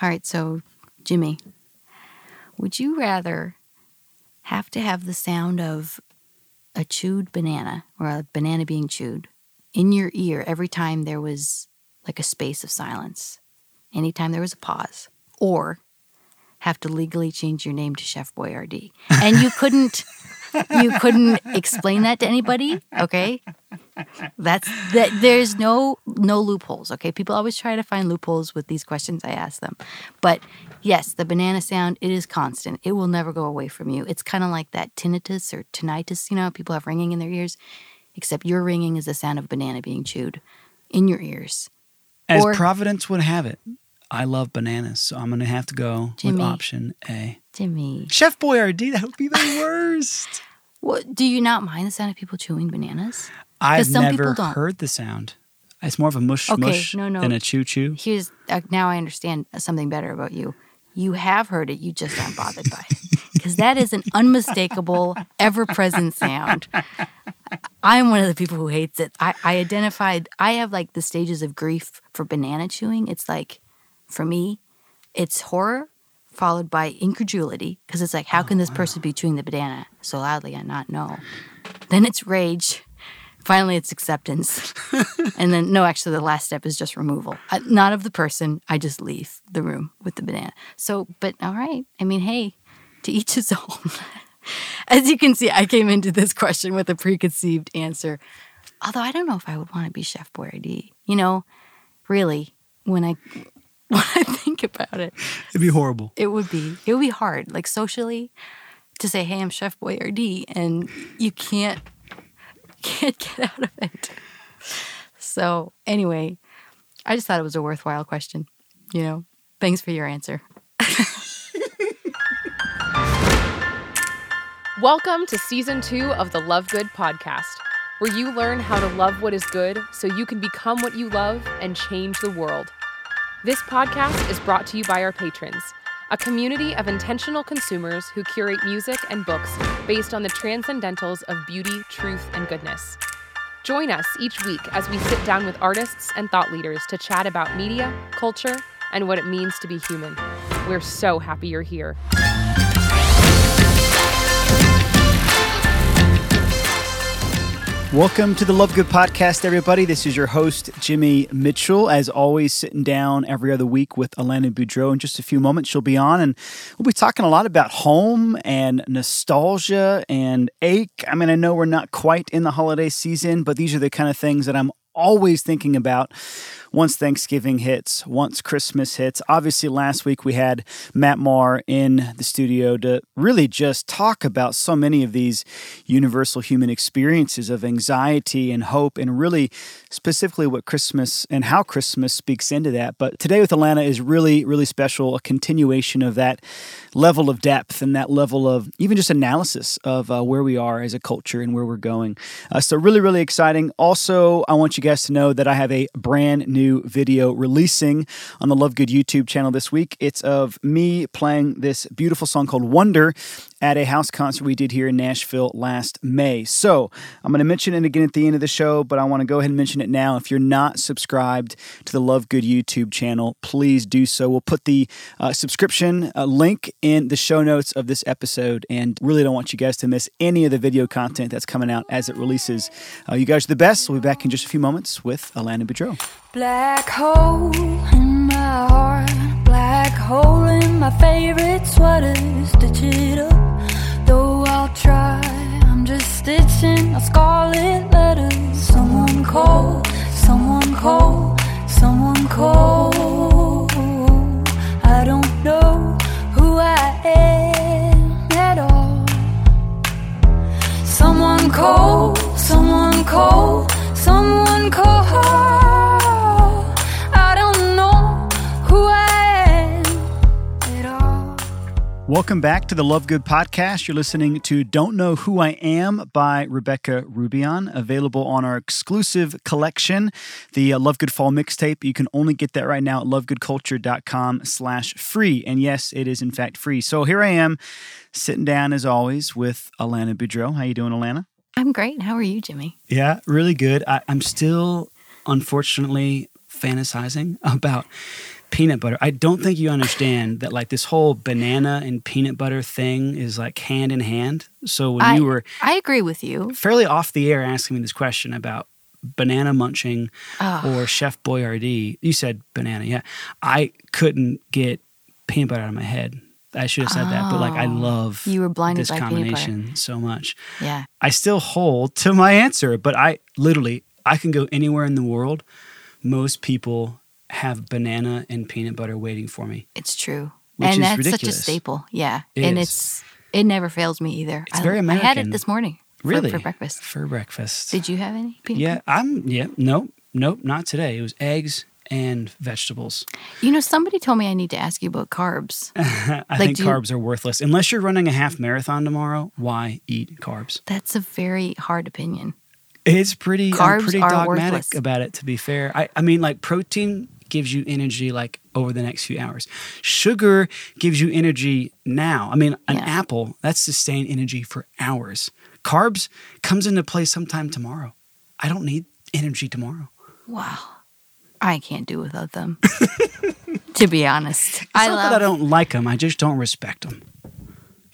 All right, so Jimmy, would you rather have to have the sound of a chewed banana or a banana being chewed in your ear every time there was like a space of silence, anytime there was a pause, or have to legally change your name to Chef Boyardee? And you couldn't. you couldn't explain that to anybody okay? That's that there's no no loopholes okay? People always try to find loopholes with these questions i ask them. But yes the banana sound it is constant. It will never go away from you. It's kind of like that tinnitus or tinnitus you know people have ringing in their ears? Except your ringing is the sound of banana being chewed in your ears. As Or- Providence would have it, I love bananas, so I'm going to have to go Jimmy. with option A. jimmy. Chef Boyardee, that would be the worst. What, do you not mind the sound of people chewing bananas I've some people never don't. heard the sound. It's more of a mush Okay, mush no, no. than a choo choo. here's uh, now I understand something better about you. You have heard it, you just aren't bothered by it. Because that is an unmistakable, ever present sound. I'm one of the people who hates it. I, I identified, I have like the stages of grief for banana chewing. It's like, for me, it's horror followed by incredulity. Because it's like, how can this person be chewing the banana so loudly and not know? Then it's rage. Finally, it's acceptance. and then, no, actually, the last step is just removal. Uh, not of the person. I just leave the room with the banana. So, but all right. I mean, hey, to each his own. As you can see, I came into this question with a preconceived answer. Although I don't know if I would want to be Chef Boyardee. You know, really, when I when I think about it, It'd be horrible. it would be it would be hard, like socially, to say, "Hey, I'm Chef Boyardee," and you can't can't get out of it. So anyway, I just thought it was a worthwhile question. You know, thanks for your answer. Welcome to season two of the Love Good podcast, where you learn how to love what is good so you can become what you love and change the world. This podcast is brought to you by our patrons, a community of intentional consumers who curate music and books based on the transcendentals of beauty, truth, and goodness. Join us each week as we sit down with artists and thought leaders to chat about media, culture, and what it means to be human. We're so happy you're here. Welcome to the Love Good Podcast, everybody. This is your host, Jimmy Mitchell. As always, sitting down every other week with Alanna Boudreau. In just a few moments, she'll be on, and we'll be talking a lot about home and nostalgia and ache. I mean, I know we're not quite in the holiday season, but these are the kind of things that I'm always thinking about once Thanksgiving hits, once Christmas hits. Obviously, last week we had Matt Marr in the studio to really just talk about so many of these universal human experiences of anxiety and hope, and really specifically what Christmas and how Christmas speaks into that. But today with Alanna is really, really special, a continuation of that level of depth and that level of even just analysis of uh, where we are as a culture and where we're going. Uh, so, really, really exciting. Also, I want you guys to know that I have a brand new video releasing on the Love Good YouTube channel this week. It's of me playing this beautiful song called Wonder at a house concert we did here in Nashville last May. So, I'm going to mention it again at the end of the show, but I want to go ahead and mention it now. If you're not subscribed to the Love Good YouTube channel, please do so. We'll put the uh, subscription uh, link in the show notes of this episode, and really don't want you guys to miss any of the video content that's coming out as it releases. Uh, you guys are the best. We'll be back in just a few moments with Alanna Boudreau. Black hole in my heart, black hole in my favorite. Stitch it up, stitching a scarlet letters. Someone call, someone call, someone call. I don't know who I am at all. Someone call, someone call, someone call. Welcome back to the Love Good Podcast. You're listening to Don't Know Who I Am by Rebecca Rubion, available on our exclusive collection, the uh, Love Good Fall mixtape. You can only get that right now at lovegoodculture.com slash free. And yes, it is in fact free. So here I am, sitting down as always with Alanna Boudreau. How you doing, Alanna? I'm great. How are you, Jimmy? Yeah, really good. I, I'm still, unfortunately, fantasizing about peanut butter. I don't think you understand that like this whole banana and peanut butter thing is like hand in hand. So when I, you were I agree with you. fairly off the air asking me this question about banana munching Oh, or Chef Boyardee, you said banana. Yeah, I couldn't get peanut butter out of my head. I should have said that, but like I Oh, love you were blinded this by peanut butter. combination so much. yeah. I still hold to my answer, but I literally I can go anywhere in the world. Most people have banana and peanut butter waiting for me. It's true. Which and is that's ridiculous. such a staple. Yeah. It and is. it's it never fails me either. It's I, very I had it this morning Really? for, breakfast. For breakfast. Did you have any peanut yeah, I'm yeah, nope, nope, not today. It was eggs and vegetables. You know, somebody told me I need to ask you about carbs. I Like, think do you- carbs are worthless. Unless you're running a half marathon tomorrow, why eat carbs? That's a very hard opinion. It's pretty I'm Carbs pretty are dogmatic worthless. about it to be fair. I, I mean like protein gives you energy like over the next few hours. Sugar gives you energy now. I mean an Yeah. apple, that's sustained energy for hours. Carbs comes into play sometime tomorrow. I don't need energy tomorrow. Wow. I can't do without them. to be honest. It's I not love that I don't like them, I just don't respect them.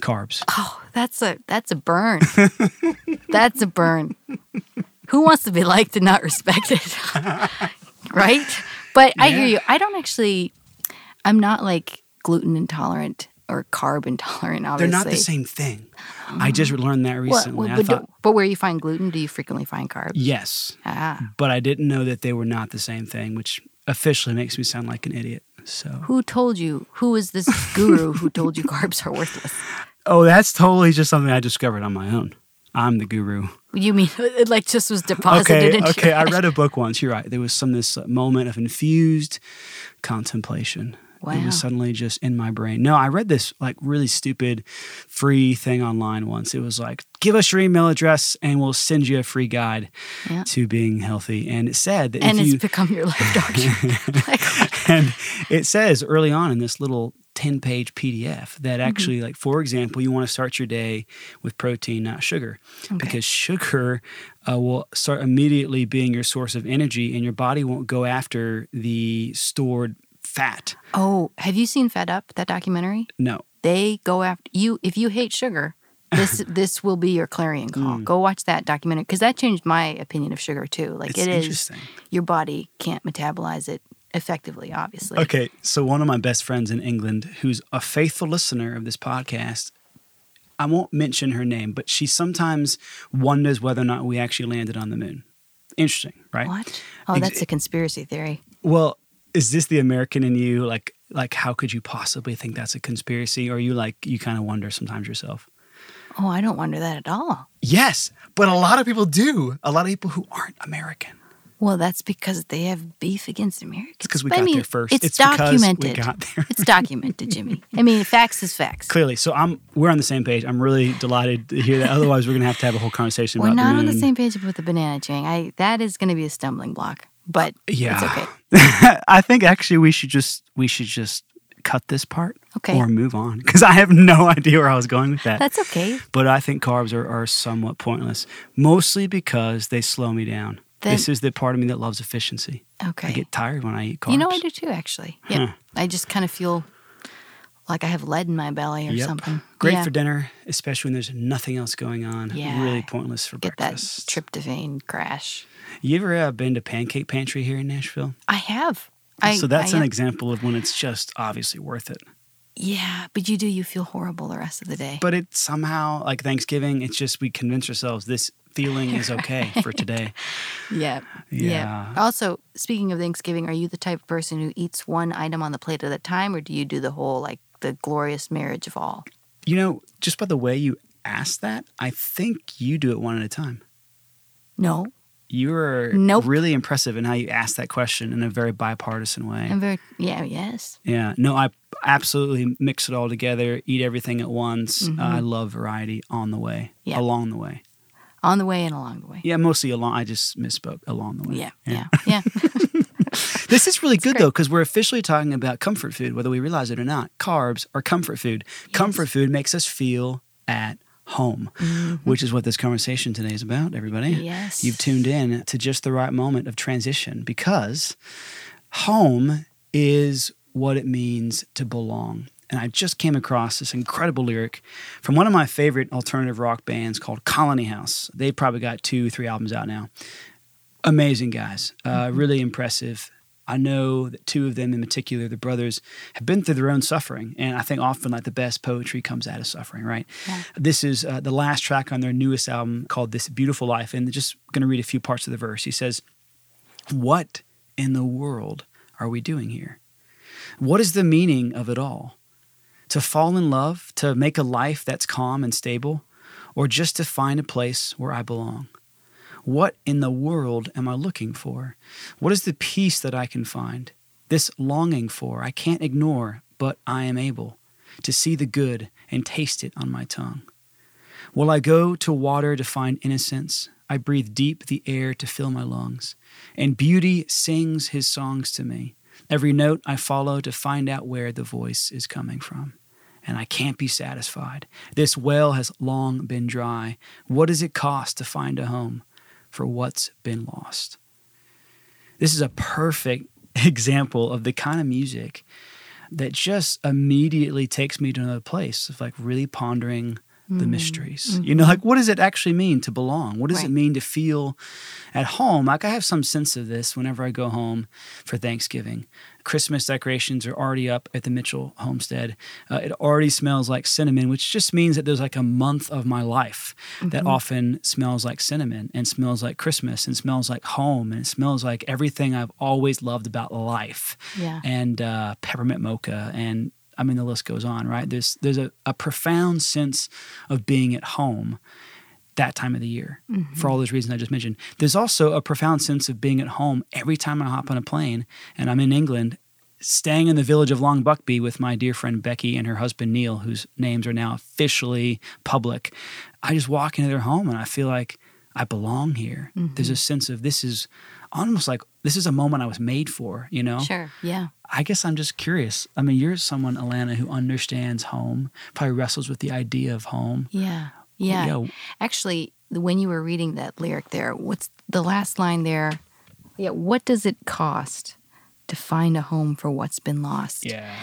Carbs. Oh, that's a that's a burn. that's a burn. Who wants to be liked and not respected? right? But I hear you. I don't actually I'm not like gluten intolerant or carb intolerant, Obviously, They're not the same thing. I just learned that recently. well, but, thought, but where you find gluten, do you frequently find carbs? yes, Ah. but I didn't know that they were not the same thing, which officially makes me sound like an idiot. So, Who told you? Who is this guru who told you carbs are worthless? oh, that's totally just something I discovered on my own. I'm the guru. You mean it like just was deposited Okay, into okay. I read a book once. You're right. There was some this moment of infused contemplation. Wow. It was suddenly just in my brain. No, I read this like really stupid free thing online once. It was like, give us your email address and we'll send you a free guide Yeah. to being healthy. And it said that and if it's you become your life document. and it says early on in this little 10 page PDF that Mm-hmm. actually, like, for example, you want to start your day with protein, not sugar, because sugar uh, will start immediately being your source of energy and your body won't go after the stored fat. oh, have you seen Fed Up, that documentary? No. They go after you. If you hate sugar, this this will be your clarion call. Mm. Go watch that documentary because that changed my opinion of sugar too. Like It's it is, interesting. your body can't metabolize it effectively. Obviously, Okay. So, one of my best friends in England, who's a faithful listener of this podcast, I won't mention her name, but she sometimes wonders whether or not we actually landed on the moon. Interesting, right? What? Oh, that's a conspiracy theory. Well, is this the American in you? Like, like how could you possibly think that's a conspiracy? Or you like you kind of wonder sometimes yourself? Oh, I don't wonder that at all. Yes, but a lot of people do. A lot of people who aren't American. Well, that's because they have beef against Americans. It's because we But I got mean, there first. It's, because documented. we got there. it's documented, Jimmy. I mean, facts is facts. Clearly, so I'm. We're on the same page. I'm really delighted to hear that. Otherwise, we're gonna have to have a whole conversation We're not on the same page with the banana chewing. I that is going to be a stumbling block, but uh, Yeah. it's okay. I think actually we should just we should just cut this part Okay. or move on because I have no idea where I was going with that. That's okay. but I think carbs are, are somewhat pointless, mostly because they slow me down. Then- this is the part of me that loves efficiency. Okay. I get tired when I eat carbs. You know, I do too, actually. Yeah. Huh. I just kind of feel like I have lead in my belly or Yep. something. Great Yeah. for dinner, especially when there's nothing else going on. Yeah. Really pointless for Get breakfast. Get that tryptophan crash. You ever uh, been to Pancake Pantry here in Nashville? I have. I, so that's I an have- example of when it's just obviously worth it. Yeah, but you do. You feel horrible the rest of the day. But it somehow, like Thanksgiving, it's just we convince ourselves this feeling is okay for today. yeah. Yeah. Also, speaking of Thanksgiving, are you the type of person who eats one item on the plate at a time, or do you do the whole like the glorious marriage of all? You know, just by the way you asked that, I think you do it one at a time. No, You were Nope. really impressive in how you asked that question in a very bipartisan way. I'm very yeah yes. Yeah, no, I absolutely mix it all together, eat everything at once. I love variety on the way, Mm-hmm. Along the way. On the way and along the way. Yeah, mostly along. I just misspoke along the way. Yeah, yeah, yeah. This is really good great. though, because we're officially talking about comfort food, whether we realize it or not. Carbs are comfort food. Comfort food makes us feel at home, which is what this conversation today is about, everybody. Yes. You've tuned in to just the right moment of transition because home is what it means to belong. And I just came across this incredible lyric from one of my favorite alternative rock bands called Colony House. They probably got two, three albums out now. Amazing guys, uh, really impressive. I know that two of them in particular, the brothers, have been through their own suffering. And I think often like the best poetry comes out of suffering, right? Yeah. This is uh, the last track on their newest album called This Beautiful Life. And just going to read a few parts of the verse. He says, What in the world are we doing here? What is the meaning of it all? To fall in love, to make a life that's calm and stable, or just to find a place where I belong? What in the world am I looking for? What is the peace that I can find? This longing for, I can't ignore, but I am able to see the good and taste it on my tongue. Will I go to water to find innocence? I breathe deep the air to fill my lungs, and beauty sings his songs to me. Every note I follow to find out where the voice is coming from. And I can't be satisfied. This well has long been dry. What does it cost to find a home for what's been lost? This is a perfect example of the kind of music that just immediately takes me to another place of like really pondering the mysteries. You know, like what does it actually mean to belong? What does it mean to feel at home? Like I have some sense of this whenever I go home for Thanksgiving. Christmas decorations are already up at the Mitchell homestead. Uh, it already smells like cinnamon, which just means that there's like a month of my life that often smells like cinnamon and smells like Christmas and smells like home and it smells like everything I've always loved about life Yeah. and uh, peppermint mocha and I mean the list goes on, right? There's there's a, a profound sense of being at home that time of the year mm-hmm. for all those reasons I just mentioned. There's also a profound sense of being at home every time I hop on a plane and I'm in England, staying in the village of Long Buckby with my dear friend Becky and her husband Neil, whose names are now officially public. I just walk into their home and I feel like I belong here. There's a mm-hmm. sense of this is almost like this is a moment I was made for, you know? Sure. Yeah. I guess I'm just curious. I mean, you're someone, Alanna, who understands home, probably wrestles with the idea of home. Yeah. Yeah. Yeah. Actually, when you were reading that lyric there, what's the last line there? Yeah. What does it cost to find a home for what's been lost? Yeah.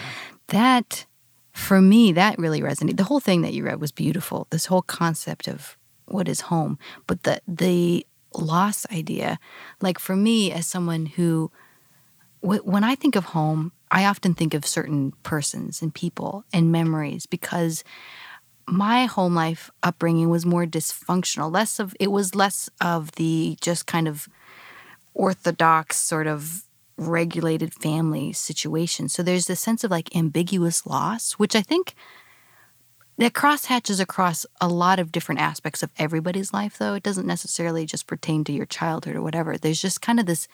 That, for me, that really resonated. The whole thing that you read was beautiful. This whole concept of what is home, but the the loss idea, like for me as someone who, when I think of home, I often think of certain persons and people and memories because my home life upbringing was more dysfunctional. Less of it was less of the just kind of orthodox sort of regulated family situation. So there's this sense of like ambiguous loss, which I think that cross hatches across a lot of different aspects of everybody's life, though. It doesn't necessarily just pertain to your childhood or whatever. There's just kind of this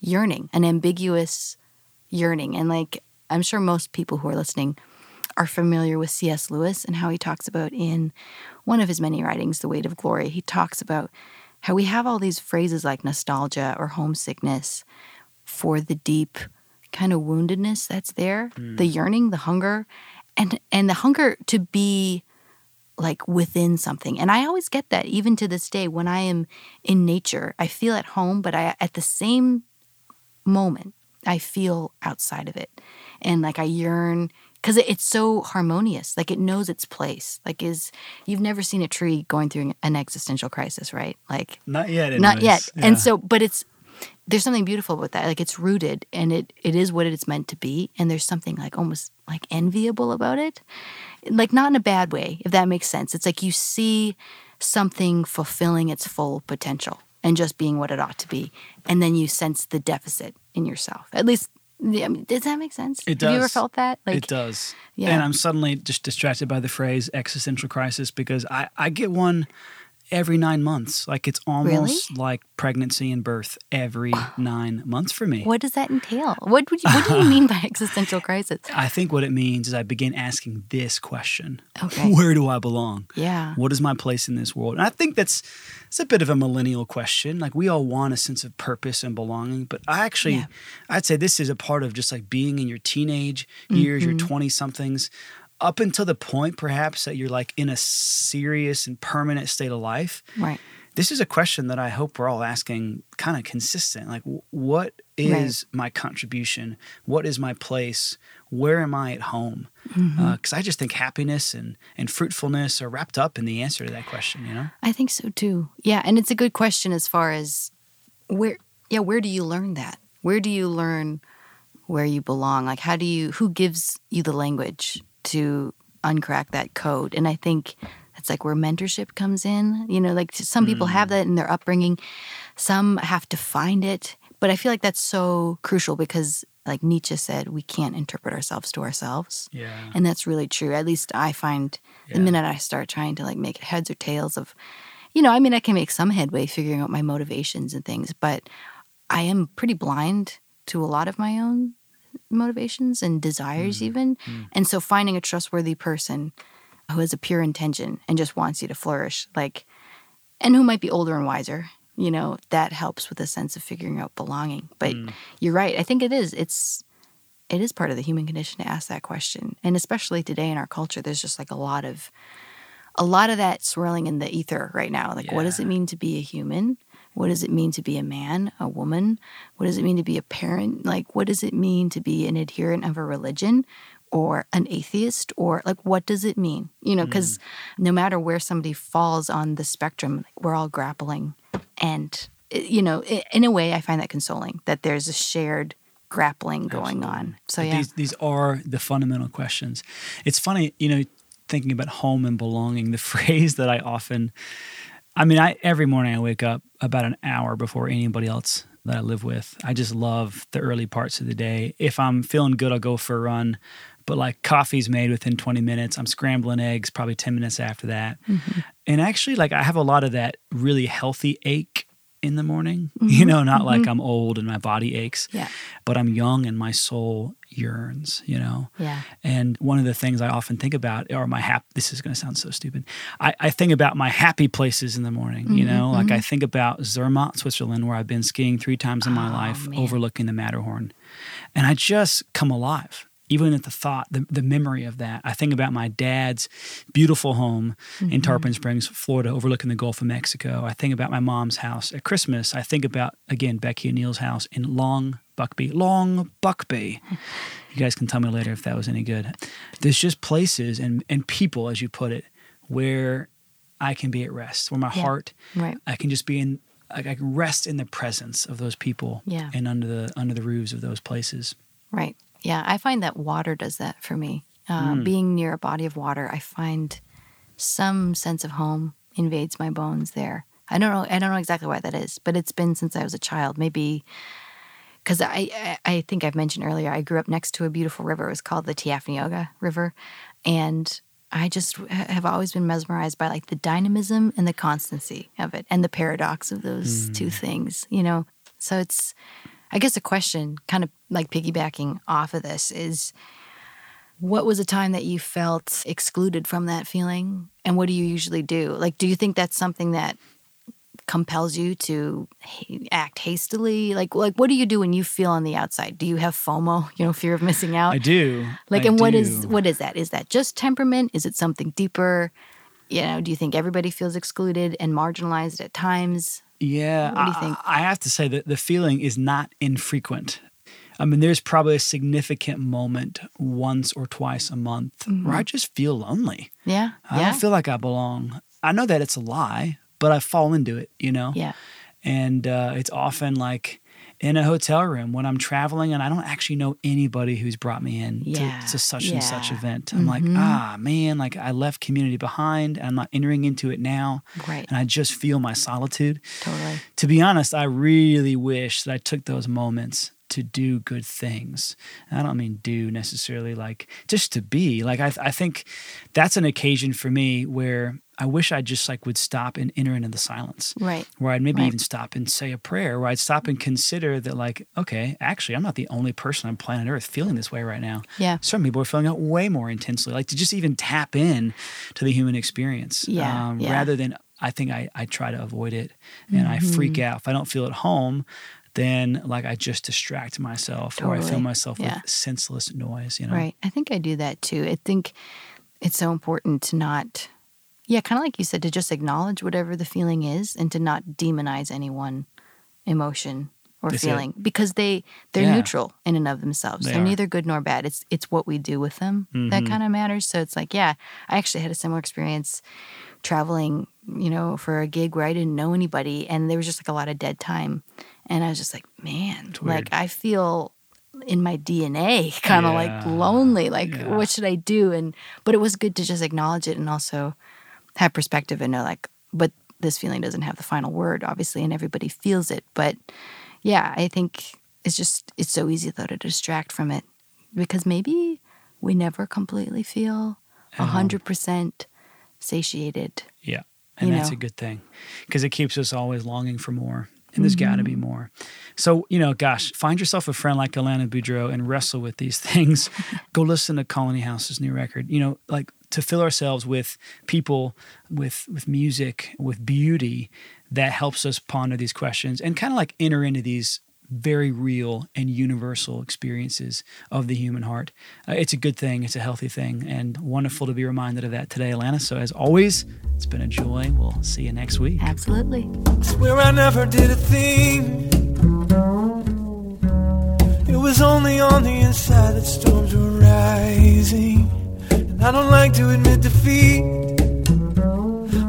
yearning, an ambiguous yearning. And like, I'm sure most people who are listening are familiar with C.S. Lewis and how he talks about in one of his many writings, The Weight of Glory, he talks about how we have all these phrases like nostalgia or homesickness for the deep kind of woundedness that's there, the hmm. yearning, the hunger, and and the hunger to be like within something. And I always get that even to this day when I am in nature, I feel at home, but I at the same moment I feel outside of it. And like I yearn because it's so harmonious. Like it knows its place. Like is you've never seen a tree going through an existential crisis, right? Like Not yet. not anyways. yet. And so, but it's there's something beautiful about that. Like it's rooted and it it is what it's meant to be. And there's something like almost like enviable about it, like not in a bad way, if that makes sense. It's like you see something fulfilling its full potential and just being what it ought to be, and then you sense the deficit in yourself. At least, yeah, I mean, does that make sense? It Have you ever felt that? Like, it does. Yeah. And I'm suddenly just distracted by the phrase existential crisis because I, I get one every nine months. Like it's almost like pregnancy and birth every nine months for me. What does that entail? What would you, what do you mean by existential crisis? I think what it means is I begin asking this question Okay. Where do I belong? Yeah. What is my place in this world? And I think that's it's a bit of a millennial question. Like we all want a sense of purpose and belonging, but I actually Yeah. I'd say this is a part of just like being in your teenage years, your Mm-hmm. 20 somethings, up until the point perhaps that you're like in a serious and permanent state of life. Right. this is a question that I hope we're all asking kind of consistent. Like, wh- what is my contribution? What is my place? Where am I at home? Because Mm-hmm. I just think happiness and, and fruitfulness are wrapped up in the answer to that question, you know? I think so too. Yeah, and it's a good question as far as where yeah, where do you learn that? Where do you learn where you belong? Like how do you who gives you the language to uncrack that code? And I think that's like where mentorship comes in. You know, like some people have mm. that in their upbringing. Some have to find it. But I feel like that's so crucial because like Nietzsche said, we can't interpret ourselves to ourselves. Yeah. And that's really true. At least I find the minute I start trying to like make heads or tails of, you know, I mean, I can make some headway figuring out my motivations and things, but I am pretty blind to a lot of my own motivations and desires, mm-hmm. even. Mm. And so finding a trustworthy person who has a pure intention and just wants you to flourish, like, and who might be older and wiser, you know, that helps with a sense of figuring out belonging. But mm. you're right. I think it is. It's, it is part of the human condition to ask that question. And especially today in our culture, there's just like a lot of a lot of that swirling in the ether right now. Like what does it mean to be a human? What does it mean to be a man, a woman? What does it mean to be a parent? Like what does it mean to be an adherent of a religion or an atheist or like what does it mean? You know, cuz no matter where somebody falls on the spectrum, we're all grappling and eh, you know, in a way I find that consoling that there's a shared grappling going on. So yeah. These these are the fundamental questions. It's funny, you know, thinking about home and belonging. The phrase that I often, I mean, I every morning I wake up about an hour before anybody else that I live with. I just love the early parts of the day. If I'm feeling good, I'll go for a run. But like coffee's made within 20 minutes. I'm scrambling eggs probably 10 minutes after that. Mm-hmm. And actually, like I have a lot of that really healthy ache in the morning. You mm-hmm. know, not like mm-hmm. I'm old and my body aches Yeah. but I'm young and my soul yearns, you know? Yeah. And one of the things I often think about are my hap this is gonna sound so stupid. I, I think about my happy places in the morning, you Mm-hmm, know, like I mm-hmm. think about Zermatt, Switzerland, where I've been skiing three times in my Oh, life, man. overlooking the Matterhorn. And I just come alive. Even at the thought, the, the memory of that. I think about my dad's beautiful home Mm-hmm. in Tarpon Springs, Florida, overlooking the Gulf of Mexico. I think about my mom's house at Christmas. I think about, again, Becky and Neil's house in Long Buckby. Long Buckby. You guys can tell me later if that was any good. There's just places and, and people, as you put it, where I can be at rest, where my Yeah. heart, Right. I can just be in, I can rest in the presence of those people Yeah. and under the under the roofs of those places. Right. Yeah, I find that water does that for me. Uh, Being near a body of water, I find some sense of home invades my bones there. I don't know. I don't know exactly why that is, but it's been since I was a child. Maybe because I, I I think I've mentioned earlier. I grew up next to a beautiful river. It was called the Tioughnioga River, and I just have always been mesmerized by like the dynamism and the constancy of it, and the paradox of those two things. You know, so it's I guess a question, kind of like piggybacking off of this, is what was a time that you felt excluded from that feeling? And what do you usually do? Like, do you think that's something that compels you to ha- act hastily? Like, like what do you do when you feel on the outside? Do you have FOMO, you know, fear of missing out? I do. Like, I and what is what is that? Is that just temperament? Is it something deeper? You know, do you think everybody feels excluded and marginalized at times? Yeah, What do you I- think? I, have to say that the feeling is not infrequent. I mean, there's probably a significant moment once or twice a month where I just feel lonely. Yeah, I Mm-hmm. yeah, don't feel like I belong. I know that it's a lie, but I fall into it, you know? yeah, And uh, it's often like in a hotel room when I'm traveling and I don't actually know anybody who's brought me in Yeah, to, to such and such event. I'm like, Mhm. ah, man, like I left community behind. I'm not entering into it now. right, And I just feel my solitude totally. to be honest, I really wish that I took those moments to do good things. And I don't mean do necessarily like just to be. Like I, I think that's an occasion for me where I wish I just like would stop and enter into the silence. Right. Where I'd maybe Right. even stop and say a prayer, where I'd stop and consider that, like, okay, actually, I'm not the only person on planet Earth feeling this way right now. Yeah. Some people are feeling it way more intensely, like to just even tap in to the human experience. Yeah, Um, yeah. Rather than, I think I, I try to avoid it and I freak Mm-hmm. out. If I don't feel at home, then like I just distract myself or I fill myself Yeah. with senseless noise, you know? Right. I think I do that too. I think it's so important to not yeah, kind of like you said, to just acknowledge whatever the feeling is and to not demonize any one emotion or That's it. feeling because they they're Yeah. neutral in and of themselves. They are neither good nor bad. It's it's what we do with them that Mhm. kind of matters. So it's like, yeah, I actually had a similar experience traveling, you know, for a gig where I didn't know anybody and there was just like a lot of dead time. And I was just like, man, like I feel in my DNA kind of like lonely. Like, Yeah. what should I do? And but it was good to just acknowledge it and also have perspective and know like, but this feeling doesn't have the final word, obviously, and everybody feels it. But yeah, I think it's just it's so easy though to distract from it because maybe we never completely feel At a hundred percent satiated. Yeah. And You that's know. a good thing because it keeps us always longing for more. And there's got to Mm-hmm. be more. So, you know, gosh, find yourself a friend like Alanna Boudreau and wrestle with these things. Go listen to Colony House's new record. You know, like to fill ourselves with people, with with music, with beauty that helps us ponder these questions and kind of like enter into these very real and universal experiences of the human heart. Uh, it's a good thing. It's a healthy thing, and wonderful to be reminded of that today, Alanna. So, as always, it's been a joy. We'll see you next week. Absolutely. Swear I never did a thing. It was only on the inside that storms were rising. I don't like to admit defeat.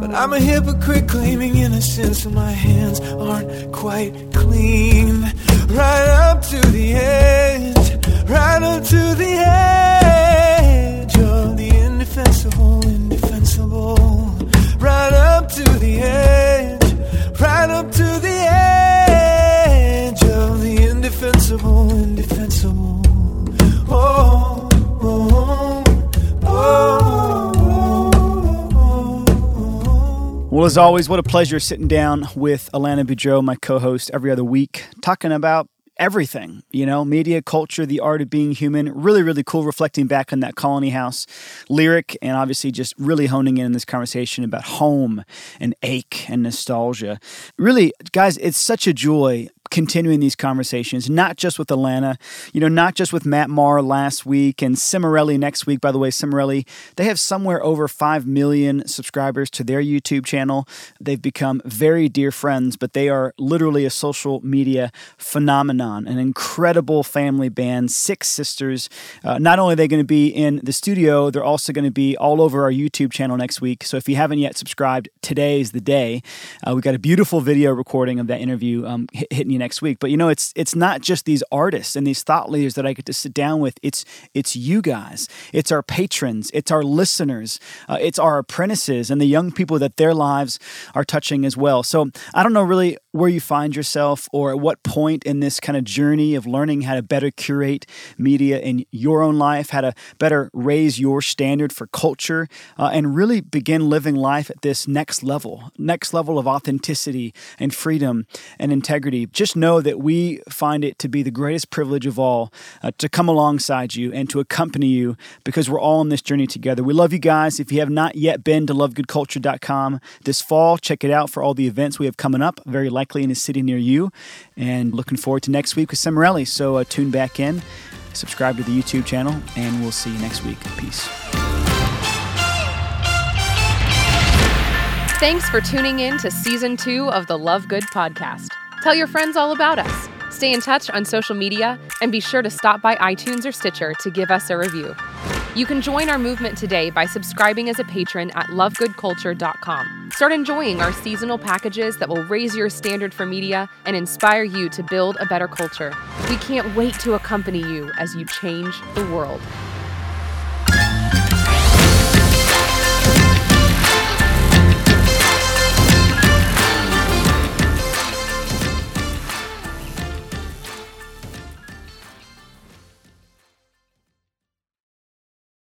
But I'm a hypocrite claiming innocence, and my hands aren't quite clean. Right up to the edge, right up to the edge of the indefensible, indefensible. Right up to the edge, Well, as always, what a pleasure sitting down with Alanna Boudreau, my co host, every other week, talking about everything, you know, media, culture, the art of being human. Really, really cool reflecting back on that Colony House lyric and obviously just really honing in on this conversation about home and ache and nostalgia. Really, guys, it's such a joy continuing these conversations, not just with Alanna, you know, not just with Matt Marr last week and Cimorelli next week. By the way, Cimorelli, they have somewhere over 5 million subscribers to their YouTube channel. They've become very dear friends, but they are literally a social media phenomenon, an incredible family band, six sisters. Uh, not only are they going to be in the studio, they're also going to be all over our YouTube channel next week. So if you haven't yet subscribed, today is the day. Uh, we got a beautiful video recording of that interview um, hit- hitting you next week. But you know, it's it's not just these artists and these thought leaders that I get to sit down with. It's it's you guys. It's our patrons. It's our listeners. Uh, it's our apprentices and the young people that their lives are touching as well. So I don't know really where you find yourself or at what point in this kind of journey of learning how to better curate media in your own life, how to better raise your standard for culture, uh, and really begin living life at this next level, next level of authenticity and freedom and integrity. Just know that we find it to be the greatest privilege of all uh, to come alongside you and to accompany you because we're all on this journey together. We love you guys. If you have not yet been to lovegoodculture.com this fall, check it out for all the events we have coming up, very likely in a city near you. And looking forward to next week with Cimorelli. So uh, tune back in, subscribe to the YouTube channel, and we'll see you next week. Peace. Thanks for tuning in to season two of the Love Good podcast. Tell your friends all about us. Stay in touch on social media and be sure to stop by iTunes or Stitcher to give us a review. You can join our movement today by subscribing as a patron at lovegoodculture.com. Start enjoying our seasonal packages that will raise your standard for media and inspire you to build a better culture. We can't wait to accompany you as you change the world.